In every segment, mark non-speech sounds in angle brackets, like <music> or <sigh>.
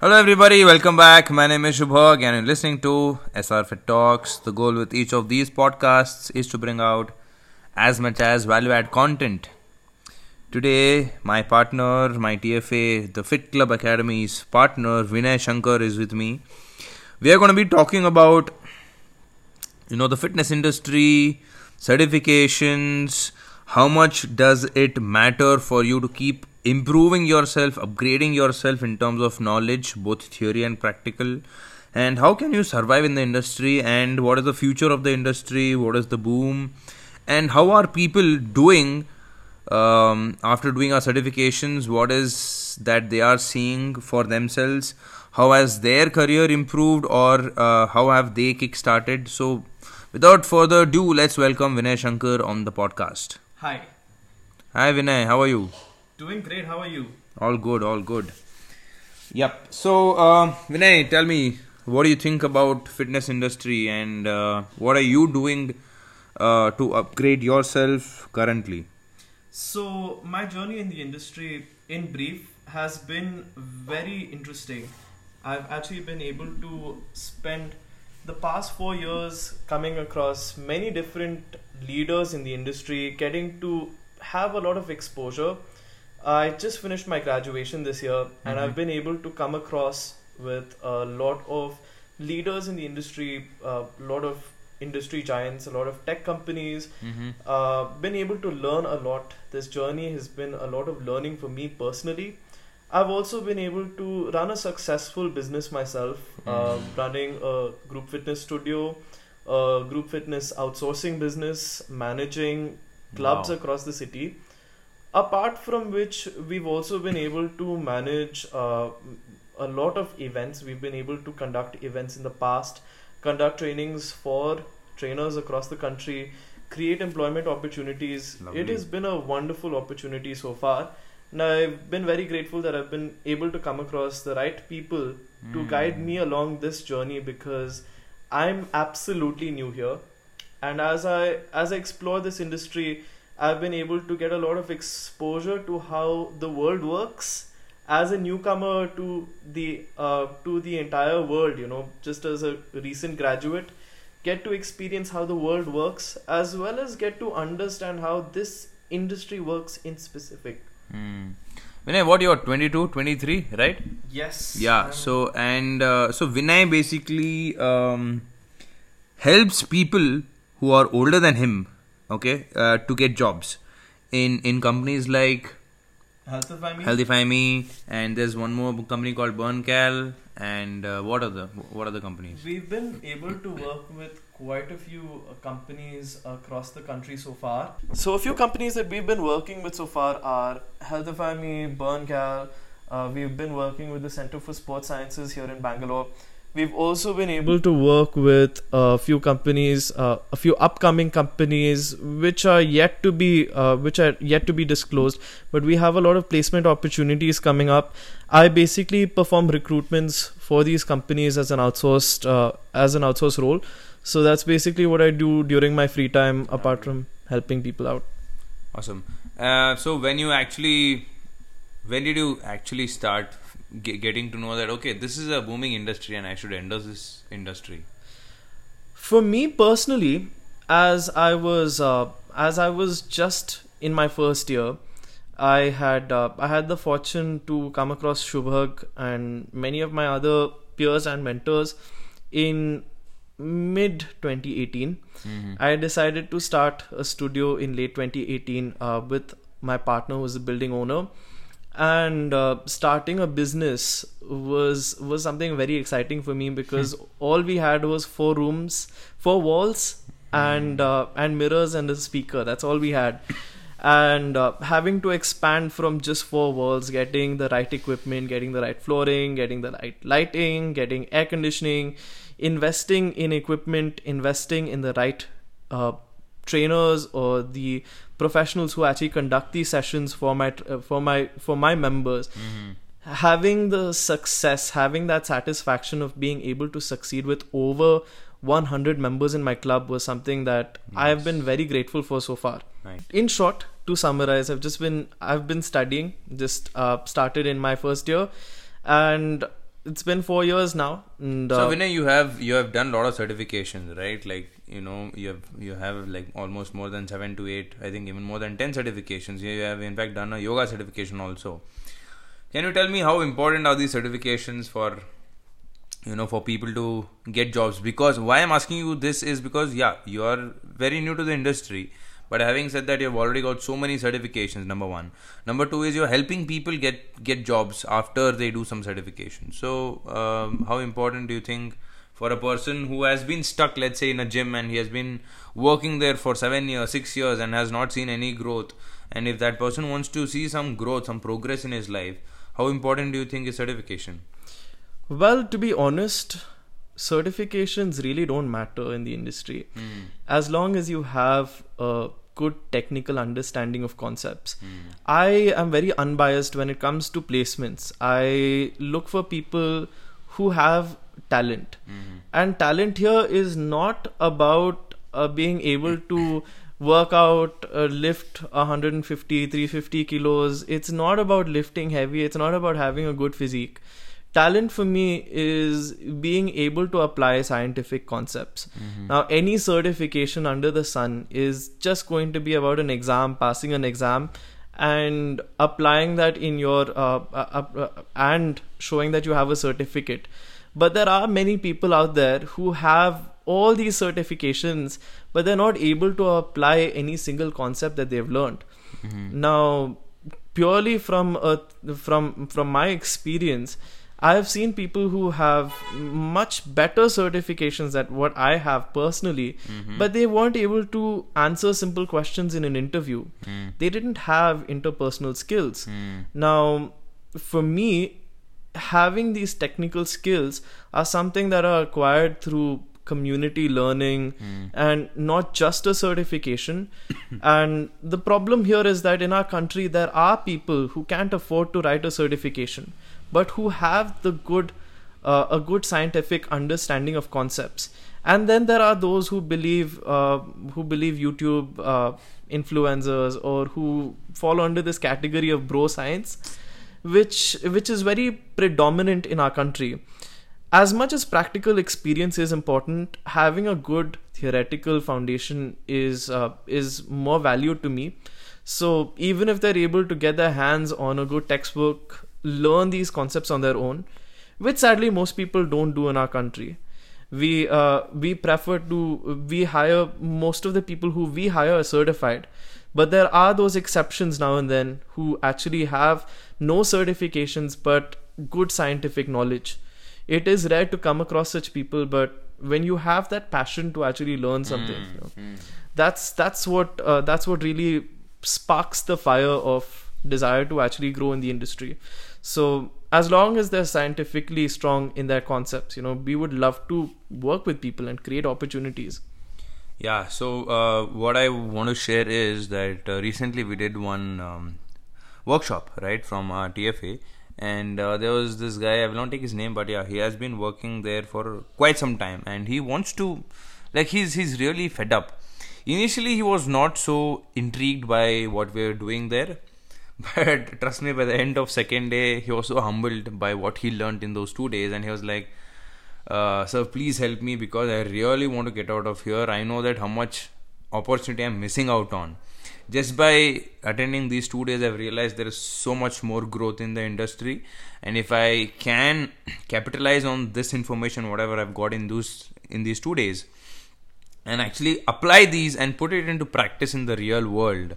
Hello, everybody. Welcome back. My name is Shubhag, and you're listening to SR Fit Talks. The goal with each of these podcasts is to bring out as much as value add content. Today, my partner, my TFA, the Fit Club Academy's partner, Vinay Shankar, is with me. We are going to be talking about, you know, the fitness industry, certifications, how much does it matter for you to keep improving yourself, upgrading yourself in terms of knowledge, both theory and practical. And how can you survive in the industry? And what is the future of the industry? What is the boom? And how are people doing um, after doing our certifications? What is that they are seeing for themselves? How has their career improved, or uh, how have they kick-started? So, without further ado, let's welcome Vinay Shankar on the podcast. Hi. Hi Vinay, how are you? Doing great. How are you? All good, all good. Yep. So, uh, Vinay, tell me, what do you think about fitness industry, and uh, what are you doing uh, to upgrade yourself currently? So, my journey in the industry, in brief, has been very interesting. I've actually been able to spend the past four years coming across many different leaders in the industry, getting to have a lot of exposure. I just finished my graduation this year, and Mhm. I've been able to come across with a lot of leaders in the industry, a lot of industry giants, a lot of tech companies, Mm-hmm. uh, been able to learn a lot. This journey has been a lot of learning for me personally. I've also been able to run a successful business myself, uh, Mm. running a group fitness studio, a group fitness outsourcing business, managing clubs Wow. across the city. Apart from which, we've also been able to manage uh, a lot of events. We've been able to conduct events in the past, conduct trainings for trainers across the country, create employment opportunities. Lovely. It has been a wonderful opportunity so far. now I've been very grateful that I've been able to come across the right people to Mm. guide me along this journey because I'm absolutely new here. And as I as I explore this industry, I've been able to get a lot of exposure to how the world works as a newcomer to the uh, to the entire world. You know, just as a recent graduate, get to experience how the world works as well as get to understand how this industry works in specific. Mm. Vinay, what you're 22, 23, right? Yes. Yeah. So and uh, so Vinay basically um, helps people who are older than him, okay, uh, to get jobs in in companies like HealthifyMe. Healthify Me, and there's one more company called BurnCal, and uh, what other what other companies? We've been able to work with quite a few uh, companies across the country so far. So a few companies that we've been working with so far are HealthifyMe, BurnCal. Uh, we've been working with the Center for Sports Sciences here in Bangalore. We've also been able to work with a few companies, uh, a few upcoming companies, which are yet to be, uh, which are yet to be disclosed. But we have a lot of placement opportunities coming up. I basically perform recruitments for these companies as an outsourced, uh, as an outsourced role. So that's basically what I do during my free time, apart from helping people out. Awesome. Uh, so when you actually, when did you actually start ge- getting to know that okay, this is a booming industry and I should enter this industry? For me personally, as I was uh, as I was just in my first year, I had uh, I had the fortune to come across Shubhag and many of my other peers and mentors in mid 2018. Mm-hmm. I decided to start a studio in late 2018 uh, with my partner, who is a building owner, and uh, starting a business was was something very exciting for me because all we had was four rooms, four walls, and uh, and mirrors and a speaker. That's all we had. And uh, having to expand from just four walls, getting the right equipment, getting the right flooring, getting the right lighting, getting air conditioning, investing in equipment, investing in the right uh, trainers or the professionals who actually conduct these sessions for my uh, for my for my members Mm-hmm. having the success having that satisfaction of being able to succeed with over 100 members in my club was something that I have been very grateful for so far. Right. In short, to summarize, I've just been I've been studying, just uh, started in my first year, and it's been four years now. And, so uh, Vinay, you have you have done a lot of certifications, right? Like you know, you have you have like almost more than seven to eight, I think even more than ten certifications. You have in fact done a yoga certification also. Can you tell me how important are these certifications for you know for people to get jobs? Because why I'm asking you this is because yeah, you are very new to the industry. But having said that, you've already got so many certifications. Number one, number two is you're helping people get get jobs after they do some certification. So, um, how important do you think for a person who has been stuck, let's say, in a gym and he has been working there for seven years, six years, and has not seen any growth? And if that person wants to see some growth, some progress in his life, how important do you think is certification? Well, to be honest, certifications really don't matter in the industry Mm. as long as you have a good technical understanding of concepts. Mm. I am very unbiased when it comes to placements. I look for people who have talent. Mm. And talent here is not about uh, being able to work out, uh, lift 150, 350 kilos. It's not about lifting heavy. It's not about having a good physique. Talent for me is being able to apply scientific concepts. Now, any certification under the sun is just going to be about an exam, passing an exam, and applying that in your uh, uh, uh, and showing that you have a certificate. But there are many people out there who have all these certifications, but they're not able to apply any single concept that they've learned. Now, purely from a, from from my experience, I have seen people who have much better certifications than what I have personally, mm-hmm. but they weren't able to answer simple questions in an interview. Mm. They didn't have interpersonal skills. Mm. Now, for me, having these technical skills are something that are acquired through community learning mm. and not just a certification. <coughs> and the problem here is that in our country, there are people who can't afford to write a certification, but who have the good, uh, a good scientific understanding of concepts. And then there are those who believe, uh, who believe YouTube uh, influencers or who fall under this category of bro science which which is very predominant in our country as much as practical experience is important having a good theoretical foundation is uh, is more valued to me so even if they're able to get their hands on a good textbook learn these concepts on their own which sadly most people don't do in our country. We uh, we prefer to we hire most of the people who we hire are certified but there are those exceptions now and then who actually have no certifications but good scientific knowledge. It is rare to come across such people but when you have that passion to actually learn something you know, that's that's what uh, that's what really sparks the fire of desire to actually grow in the industry so as long as they're scientifically strong in their concepts you know we would love to work with people and create opportunities. Yeah, so uh, what I want to share is that uh, recently we did one um, workshop, right, from uh, TFA, and uh, there was this guy, I will not take his name, but yeah, he has been working there for quite some time, and he wants to, like, he's he's really fed up. Initially, he was not so intrigued by what we were doing there, but trust me, by the end of second day, he was so humbled by what he learned in those two days, and he was like, uh, sir please help me because i really want to get out of here. I know that how much opportunity i'm missing out on. Just by attending these two days i've realized there is so much more growth in the industry. And if i can <clears throat> capitalize on this information whatever i've got in those in these two days and actually apply these and put it into practice in the real world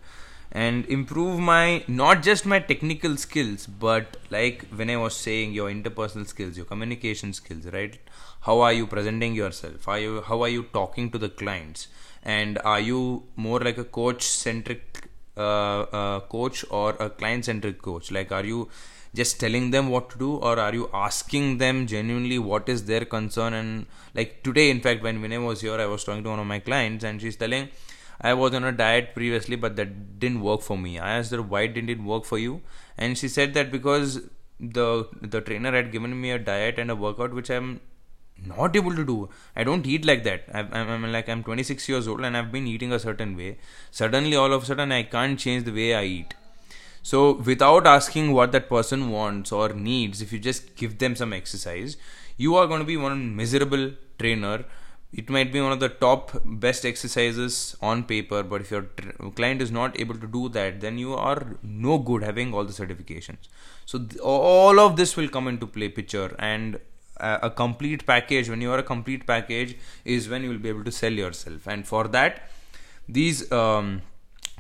and improve my not just my technical skills but like when i was saying your interpersonal skills your communication skills right? How are you presenting yourself? Are you how are you talking to the clients? And are you more like a coach centric uh, uh, coach or a client centric coach? Like are you just telling them what to do or are you asking them genuinely what is their concern? And like today in fact when Vinay was here I was talking to one of my clients and she's telling I was on a diet previously but that didn't work for me. I asked her why didn't it work for you? And she said that because the the trainer had given me a diet and a workout which I'm not able to do. I don't eat like that. I'm, I'm, I'm like i'm 26 years old and i've been eating a certain way. Suddenly all of a sudden i can't change the way i eat. So, without asking what that person wants or needs, if you just give them some exercise, you are going to be one miserable trainer. It might be one of the top best exercises on paper, but if your client is not able to do that, then you are no good having all the certifications. So, th- all of this will come into play picture and a, a complete package when you are a complete package is when you will be able to sell yourself. And for that these um,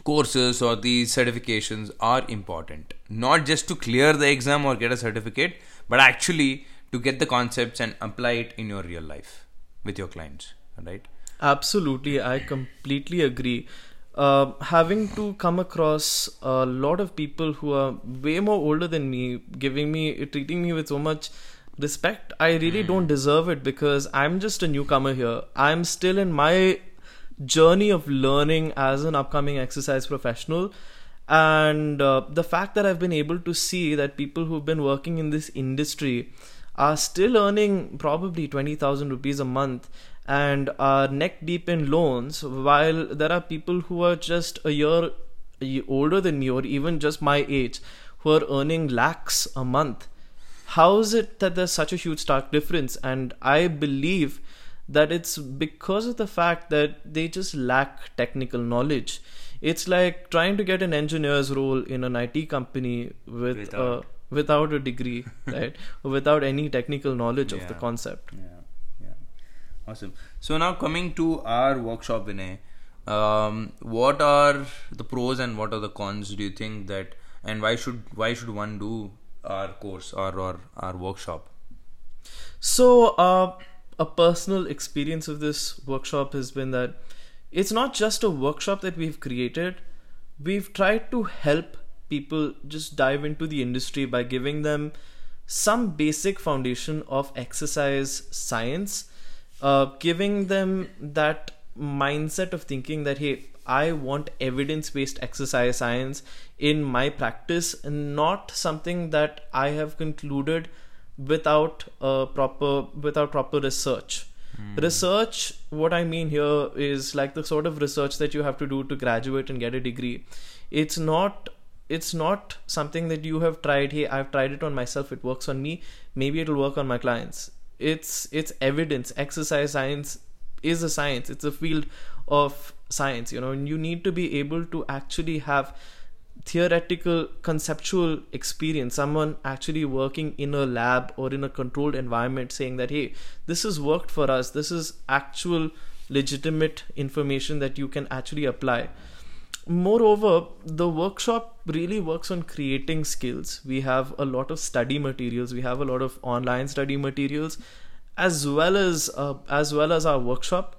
courses or these certifications are important. Not just to clear the exam or get a certificate but actually to get the concepts and apply it in your real life with your clients right Absolutely, I completely agree. Uh, having to come across a lot of people who are way more older than me, giving me, treating me with so much respect, I really don't deserve it because I'm just a newcomer here. I'm still in my journey of learning as an upcoming exercise professional. And uh, the fact that I've been able to see that people who've been working in this industry are still earning probably 20,000 rupees a month and are neck deep in loans while there are people who are just a year older than me or even just my age who are earning lakhs a month how is it that there's such a huge stark difference and i believe that it's because of the fact that they just lack technical knowledge it's like trying to get an engineer's role in an IT company with Without. a without a degree <laughs> right without any technical knowledge of the concept Yeah, yeah. Awesome. So now coming to our workshop, Vinay, um, what are the pros and what are the cons? Do you think that, and why should why should one do our course or or our workshop? So, uh, a personal experience of this workshop has been that it's not just a workshop that we've created, we've tried to help people just dive into the industry by giving them some basic foundation of exercise science, uh, giving them that mindset of thinking that, hey, I want evidence based exercise science in my practice and not something that I have concluded without a proper without proper research. Research what i mean here is like the sort of research that you have to do to graduate and get a degree. It's not it's not something that you have tried hey i've tried it on myself it works on me maybe it'll work on my clients. It's it's evidence. Exercise science is a science. It's a field of science you know and you need to be able to actually have theoretical conceptual experience. Someone actually working in a lab or in a controlled environment saying that hey this has worked for us. This is actual legitimate information that you can actually apply moreover the workshop really works on creating skills. We have a lot of study materials. We have a lot of online study materials as well as uh, as well as our workshop.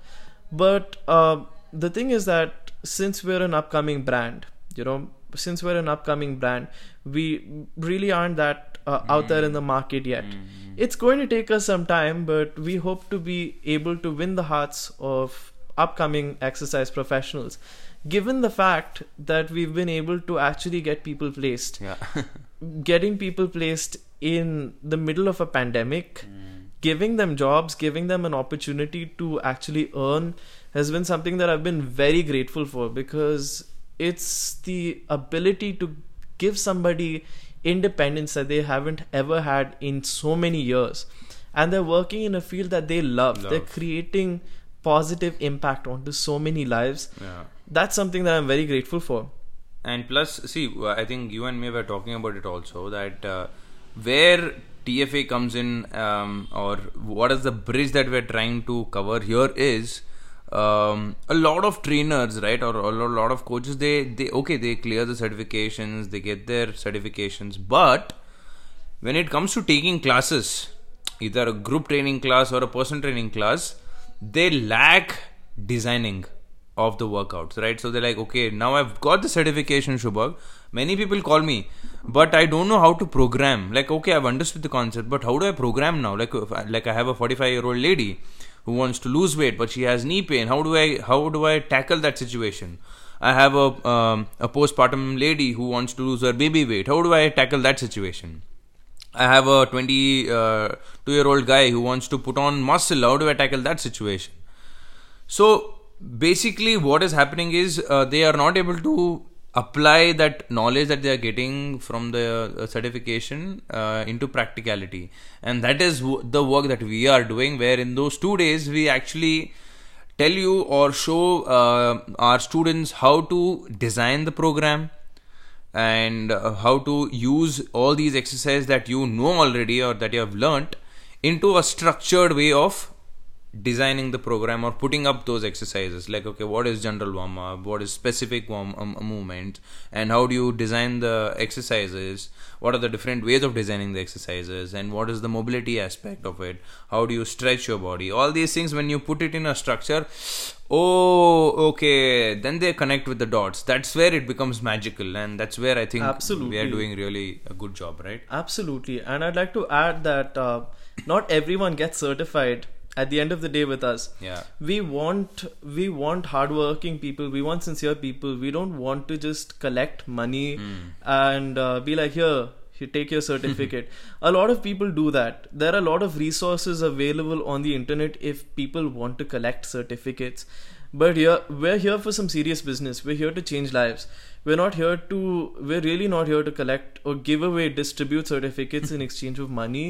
But uh, the thing is that since we're an upcoming brand you know since we're an upcoming brand we really aren't that uh, out there in the market yet. It's going to take us some time but we hope to be able to win the hearts of upcoming exercise professionals given the fact that we've been able to actually get people placed Yeah. <laughs> getting people placed in the middle of a pandemic, mm. giving them jobs, giving them an opportunity to actually earn has been something that I've been very grateful for because it's the ability to give somebody independence that they haven't ever had in so many years. And they're working in a field that they love. They're creating positive impact onto so many lives. yeah. That's something that I'm very grateful for. And plus, see, uh, I think you and me were talking about it also that uh, where TFA comes in, um, or what is the bridge that we're trying to cover here is um, a lot of trainers, right, or a lot of coaches. They they okay, they clear the certifications, they get their certifications, but when it comes to taking classes, either a group training class or a person training class, they lack designing of the workouts, right? So they're like, okay, now I've got the certification, Shubhag. Many people call me, but I don't know how to program. Like, okay, I've understood the concept, but how do I program now? Like, like I have a 45 year old lady who wants to lose weight, but she has knee pain. How do I how do I tackle that situation? I have a um, a postpartum lady who wants to lose her baby weight. How do I tackle that situation? I have a 22 uh, year old guy who wants to put on muscle. How do I tackle that situation? So basically, what is happening is uh, they are not able to apply that knowledge that they are getting from the uh, certification uh, into practicality and that is w- the work that we are doing where in those two days we actually tell you or show uh, our students how to design the program and uh, how to use all these exercises that you know already or that you have learnt into a structured way of designing the program or putting up those exercises like okay what is general warm up? What is specific warm um, movement? And how do you design the exercises? What are the different ways of designing the exercises? And what is the mobility aspect of it? How do you stretch your body? All these things when you put it in a structure oh okay then they connect with the dots. That's where it becomes magical and that's where i think Absolutely. we are doing really a good job right? Absolutely. And I'd like to add that uh, not everyone gets certified at the end of the day with us. yeah We want we want hardworking people. We want sincere people. We don't want to just collect money and uh, be like here. You take your certificate. <laughs> a lot of people do that. There are a lot of resources available on the internet if people want to collect certificates. But here, we're here for some serious business. We're here to change lives. We're not here to. We're really not here to collect or give away, distribute certificates in <laughs> exchange of money.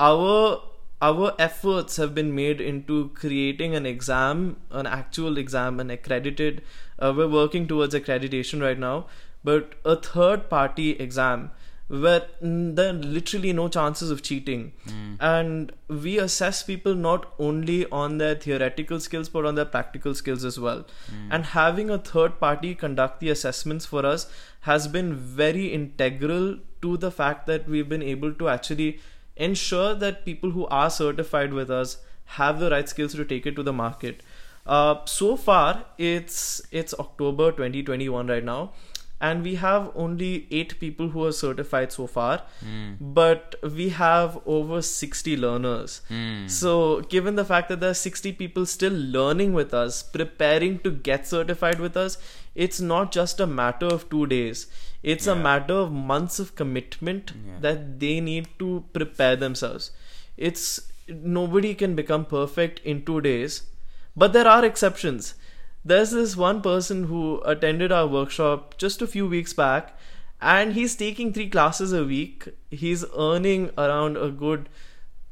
Our our efforts have been made into creating an exam, an actual exam, an accredited. Uh, we're working towards accreditation right now, but a third party exam where mm, there are literally no chances of cheating. And we assess people not only on their theoretical skills but on their practical skills as well. And having a third party conduct the assessments for us has been very integral to the fact that we've been able to actually ensure that people who are certified with us have the right skills to take it to the market. Uh, so far, it's it's October 2021 right now, and we have only eight people who are certified so far, but we have over 60 learners. So, given the fact that there are 60 people still learning with us, preparing to get certified with us, it's not just a matter of two days. It's a matter of months of commitment Yeah. that they need to prepare themselves. It's nobody can become perfect in two days, but there are exceptions. There's this one person who attended our workshop just a few weeks back, and he's taking three classes a week. He's earning around a good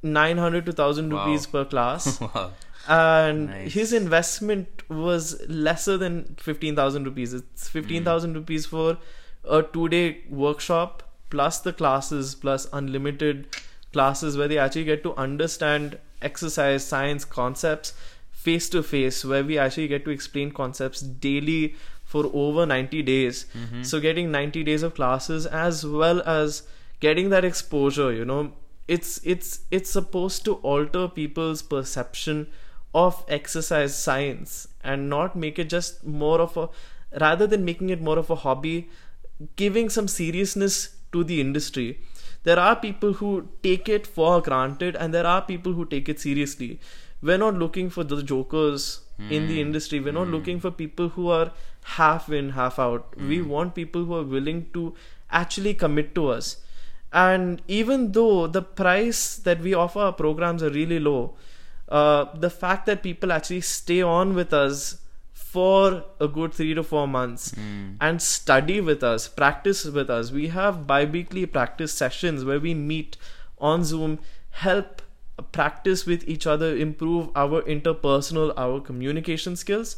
900 to 1000 Wow. rupees per class <laughs> wow and Nice. his investment was lesser than 15000 rupees. It's hmm. 15000 rupees for a two day workshop plus the classes plus unlimited classes where they actually get to understand exercise science concepts face to face where we actually get to explain concepts daily for over 90 days. Mm-hmm. So getting 90 days of classes as well as getting that exposure you know it's it's it's supposed to alter people's perception of exercise science and not make it just more of a rather than making it more of a hobby giving some seriousness to the industry. There are people who take it for granted and there are people who take it seriously. We're not looking for the jokers in the hmm. industry. We're not hmm. looking for people who are half in half out. Hmm. We want people who are willing to actually commit to us. And even though the price that we offer our programs are really low uh, the fact that people actually stay on with us for a good three to four months and study with us, practice with us. We have bi weekly practice sessions where we meet on Zoom, help practice with each other, improve our interpersonal, our communication skills.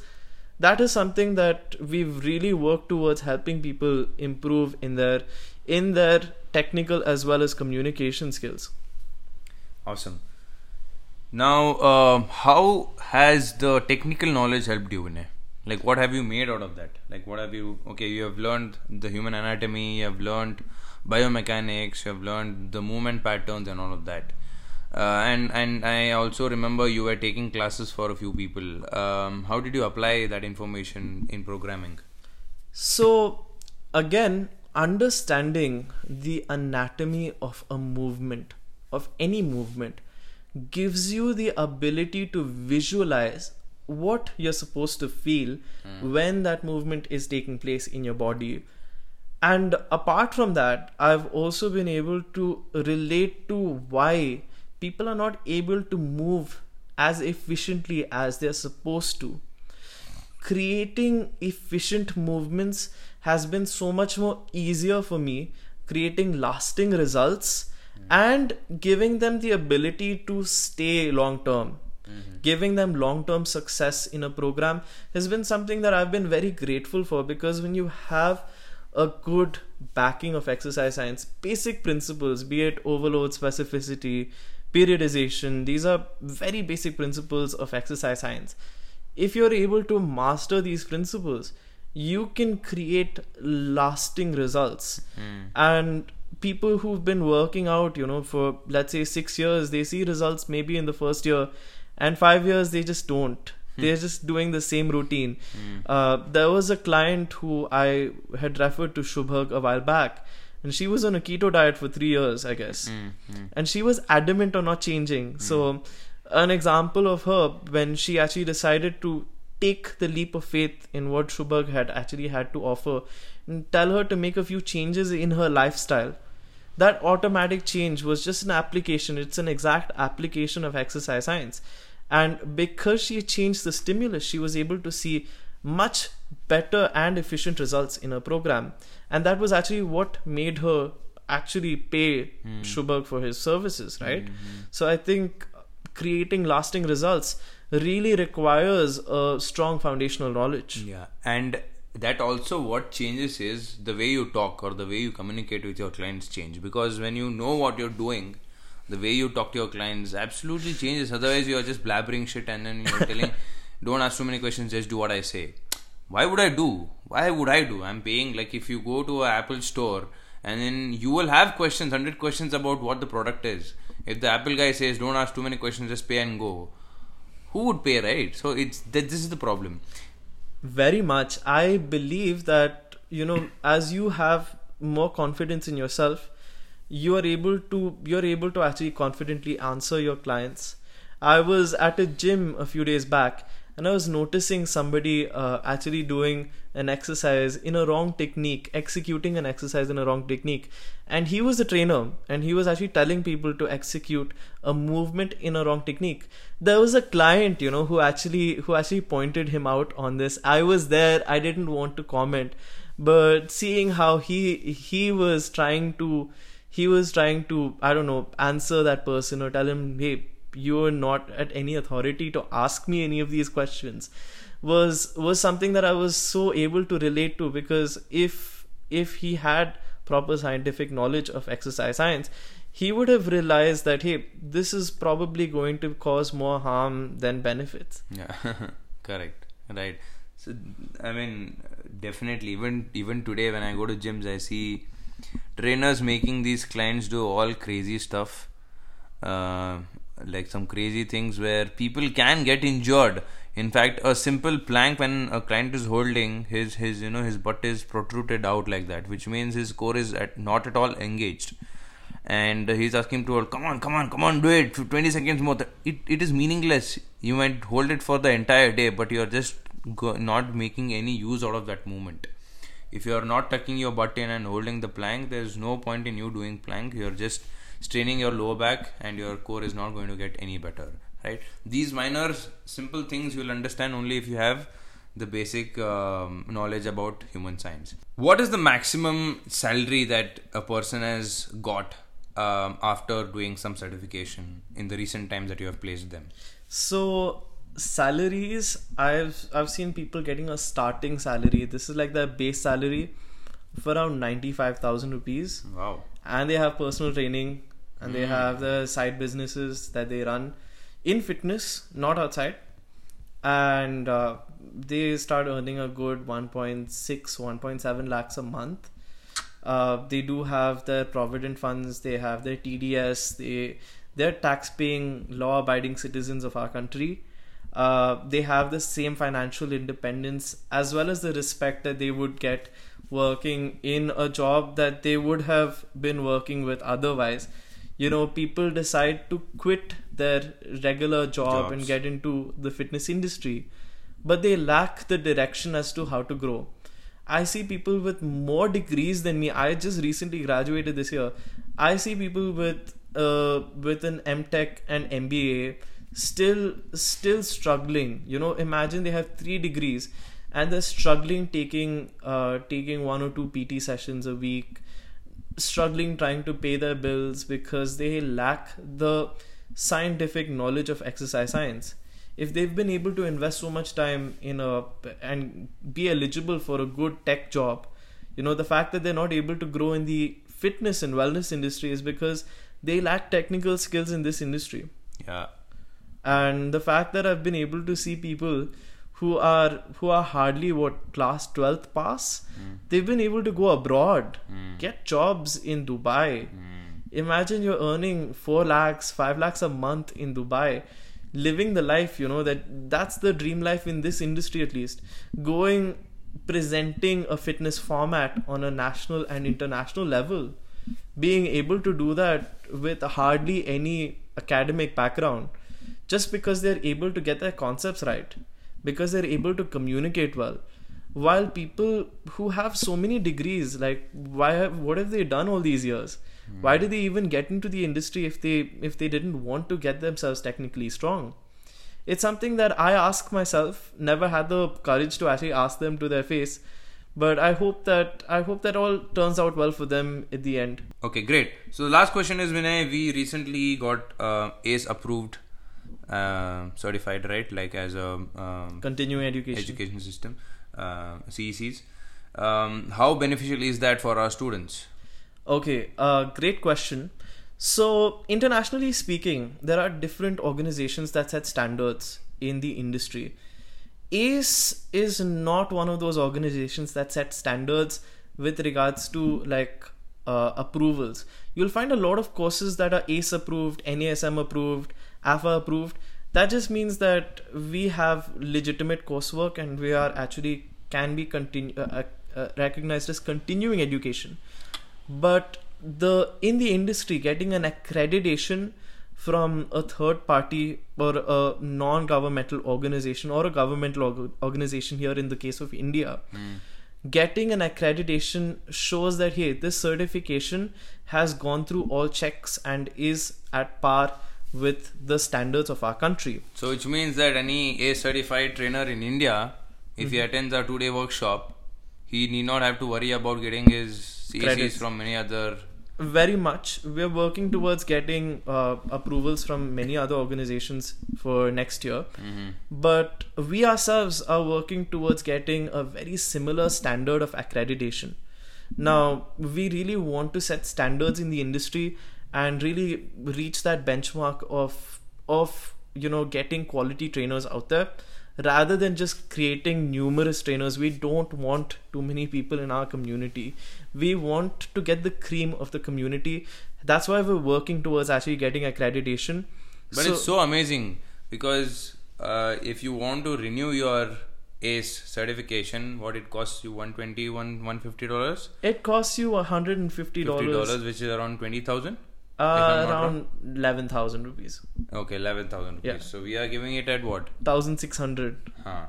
That is something that we've really worked towards helping people improve in their in their technical as well as communication skills. Awesome. Now, um, how has the technical knowledge helped you, Vinay? Like, what have you made out of that? Like, what have you? Okay, you have learned the human anatomy, you have learned biomechanics, you have learned the movement patterns, and all of that. Uh, and and I also remember you were taking classes for a few people. Um, how did you apply that information in programming? So, again, understanding the anatomy of a movement, of any movement, gives you the ability to visualize what you're supposed to feel hmm. when that movement is taking place in your body. And apart from that, I've also been able to relate to why people are not able to move as efficiently as they're supposed to. Creating efficient movements has been so much more easier for me. Creating lasting results and giving them the ability to stay long term giving them long term success in a program has been something that I've been very grateful for because when you have a good backing of exercise science, basic principles, be it overload specificity, periodization, these are very basic principles of exercise science. If you're able to master these principles, you can create lasting results. Hmm. And people who've been working out, you know, for let's say six years, they see results maybe in the first year and five years they just don't. Hmm. They're just doing the same routine. Hmm. Uh, there was a client who i had referred to shubhag a while back and she was on a keto diet for three years i guess. Hmm, and she was adamant on not changing. So an example of her when she actually decided to take the leap of faith in what shubhag had actually had to offer and tell her to make a few changes in her lifestyle that automatic change was just an application. It's an exact application of exercise science. And because she changed the stimulus she was able to see much better and efficient results in her program. And that was actually what made her actually pay hmm. Shubhag for his services right? Hmm. So i think creating lasting results really requires a strong foundational knowledge. Yeah, and that also what changes is the way you talk or the way you communicate with your clients change because when you know what you're doing, the way you talk to your clients absolutely changes. Otherwise, you're just blabbering shit and then you're <laughs> telling, "Don't ask too many questions, just do what I say." Why would I do? Why would I do? I'm paying like if you go to a Apple store and then you will have questions, hundred questions about what the product is. If the Apple guy says, "Don't ask too many questions, just pay and go," who would pay, right? So it's that this is the problem. Very much. I believe that you know <clears throat> as you have more confidence in yourself you are able to you're able to actually confidently answer your clients. I was at a gym a few days back and i was noticing somebody uh, actually doing an exercise in a wrong technique executing an exercise in a wrong technique. And he was a trainer and he was actually telling people to execute a movement in a wrong technique. There was a client you know who actually who actually pointed him out on this. I was there i didn't want to comment. But seeing how he he was trying to he was trying to i don't know answer that person or tell him hey you're not at any authority to ask me any of these questions was was something that i was so able to relate to because if if he had proper scientific knowledge of exercise science he would have realized that hey this is probably going to cause more harm than benefits <laughs> Yeah, correct. Right. So I mean, definitely. Even even today, when I go to gyms, I see trainers making these clients do all crazy stuff, uh, like some crazy things where people can get injured. In fact, a simple plank when a client is holding his his you know his butt is protruded out like that, which means his core is at, not at all engaged and he's asking to hold, come on, come on, come on, do it, 20 seconds more. It, it is meaningless. You might hold it for the entire day, but you're just go, not making any use out of that movement. If you're not tucking your butt in and holding the plank, there's no point in you doing plank. You're just straining your lower back, and your core is not going to get any better. Right? These minor, simple things you'll understand only if you have the basic um, knowledge about human science. What is the maximum salary that a person has got um, after doing some certification in the recent times that you have placed them? So salaries, I've I've seen people getting a starting salary. This is like the base salary for around ninety five thousand rupees, Wow. and they have personal training, and they have the side businesses that they run in fitness, not outside, and uh, they start earning a good 1.6 1.7 lakhs a month. Uh, they do have their provident funds they have their tds they they're tax paying law abiding citizens of our country. Uh, they have the same financial independence as well as the respect that they would get working in a job that they would have been working with otherwise you know people decide to quit their regular job and get into the fitness industry but they lack the direction as to how to grow. I see people with more degrees than me. I just recently graduated this year. I see people with uh, with an mtech and mba still still struggling. You know imagine they have three degrees and they're struggling taking uh, taking one or two PT sessions a week, struggling trying to pay their bills because they lack the scientific knowledge of exercise science. If they've been able to invest so much time in a and be eligible for a good tech job, you know the fact that they're not able to grow in the fitness and wellness industry is because they lack technical skills in this industry Yeah. and the fact that i've been able to see people who are who are hardly what class 12th pass hmm. they've been able to go abroad hmm. get jobs in dubai. Hmm. Imagine you're earning 4 lakhs 5 lakhs a month in dubai living the life you know that that's the dream life in this industry at least. Going presenting a fitness format on a national and international level. Being able to do that with hardly any academic background. Just because they're able to get their concepts right because they're able to communicate well. While people who have so many degrees like why what have they done all these years? Why did they even get into the industry if they if they didn't want to get themselves technically strong? It's something that i ask myself. Never had the courage to actually ask them to their face. But i hope that i hope that all turns out well for them at the end. Okay, great. So the last question is Vinay, we recently got uh, ACE approved, uh, certified, right? Like as a um, continuing education education system, uh, CECs. Um, how beneficial is that for our students? Okay, uh, great question. So, internationally speaking, there are different organizations that set standards in the industry. ACE is not one of those organizations that set standards with regards to like uh, approvals. You'll find a lot of courses that are ACE approved, NASM approved, AFA approved. That just means that we have legitimate coursework and we are actually can be continu- uh, uh, uh, recognized as continuing education but the in the industry getting an accreditation from a third party or a non-governmental organization or a governmental org- organization here in the case of india getting an accreditation shows that hey this certification has gone through all checks and is at par with the standards of our country So which means that any A certified trainer in India, if he attends our two-day workshop, he need not have to worry about getting his Credits. from any other. very much we're working towards getting uh, approvals from many other organizations for next year Mhm. but we ourselves are working towards getting a very similar standard of accreditation now we really want to set standards in the industry and really reach that benchmark of of you know getting quality trainers out there. Rather than just creating numerous trainers we don't want too many people in our community. We want to get the cream of the community. That's why we're working towards actually getting accreditation. But it's so amazing because uh, if you want to renew your ACE certification, what it costs you 120 one 150 dollars, it costs you $150 fifty dollars, which is around twenty thousand. Uh, around eleven thousand rupees, Okay, eleven thousand rupees. Yeah. So we are giving it at what? thousand six hundred. Huh.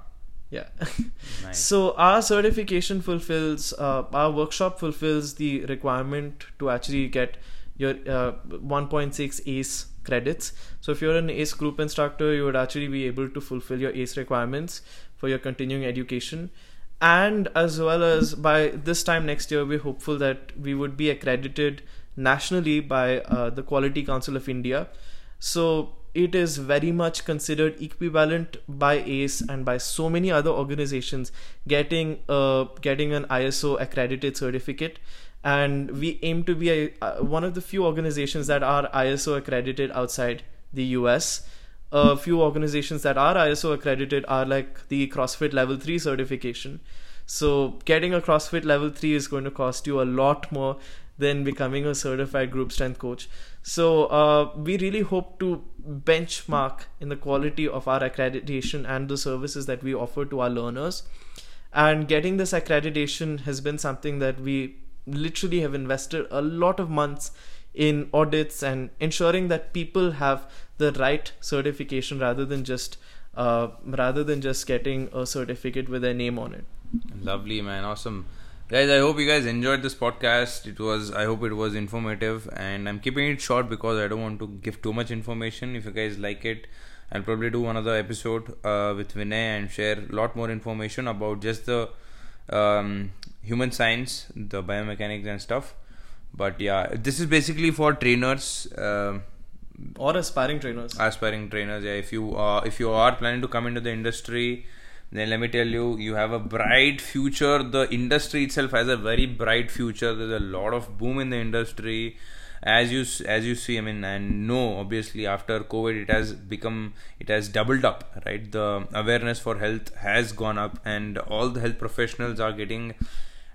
Yeah. <laughs> Nice. So our certification fulfills, uh, our workshop fulfills the requirement to actually get your uh, 1.6 ACE credits. So if you're an ACE group instructor, you would actually be able to fulfill your ACE requirements for your continuing education. And as well as by this time next year, we're hopeful that we would be accredited nationally by uh, the Quality Council of India. So it is very much considered equivalent by ACE and by so many other organizations getting uh, getting an ISO accredited certificate. And we aim to be a, uh, one of the few organizations that are ISO accredited outside the US. A few organizations that are ISO accredited are like the CrossFit Level 3 certification. So, getting a CrossFit Level 3 is going to cost you a lot more than becoming a certified group strength coach. So, uh, we really hope to benchmark in the quality of our accreditation and the services that we offer to our learners. And getting this accreditation has been something that we literally have invested a lot of months in audits and ensuring that people have the right certification rather than just uh, rather than just getting a certificate with their name on it. Lovely, man. Awesome. Guys, I hope you guys enjoyed this podcast. It was, I hope it was informative, and I'm keeping it short because I don't want to give too much information. If you guys like it, I'll probably do another episode uh, with Vinay and share a lot more information about just the um, human science, the biomechanics and stuff. But yeah, this is basically for trainers. um or aspiring trainers. aspiring trainers yeah if you uh, if you are planning to come into the industry then let me tell you you have a bright future. The industry itself has a very bright future. There's a lot of boom in the industry. As you as you see i mean and no obviously after covid it has become it has doubled up right? The awareness for health has gone up and all the health professionals are getting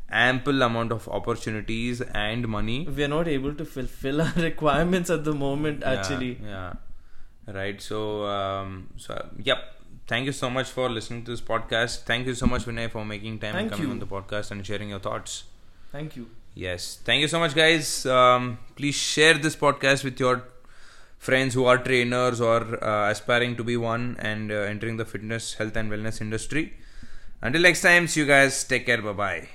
ample amount of opportunities and money. We are not able to fulfill <laughs> our requirements at the moment yeah, actually. yeah. Right so um so yep thank you so much for listening to this podcast. Thank you so much vinay for making time and Thank coming you. on the podcast and sharing your thoughts. Thank you. Yes. Thank you so much guys. Um please share this podcast with your friends who are trainers or uh, aspiring to be one and uh, entering the fitness health and wellness industry. Until next time see you guys. Take care. Bye bye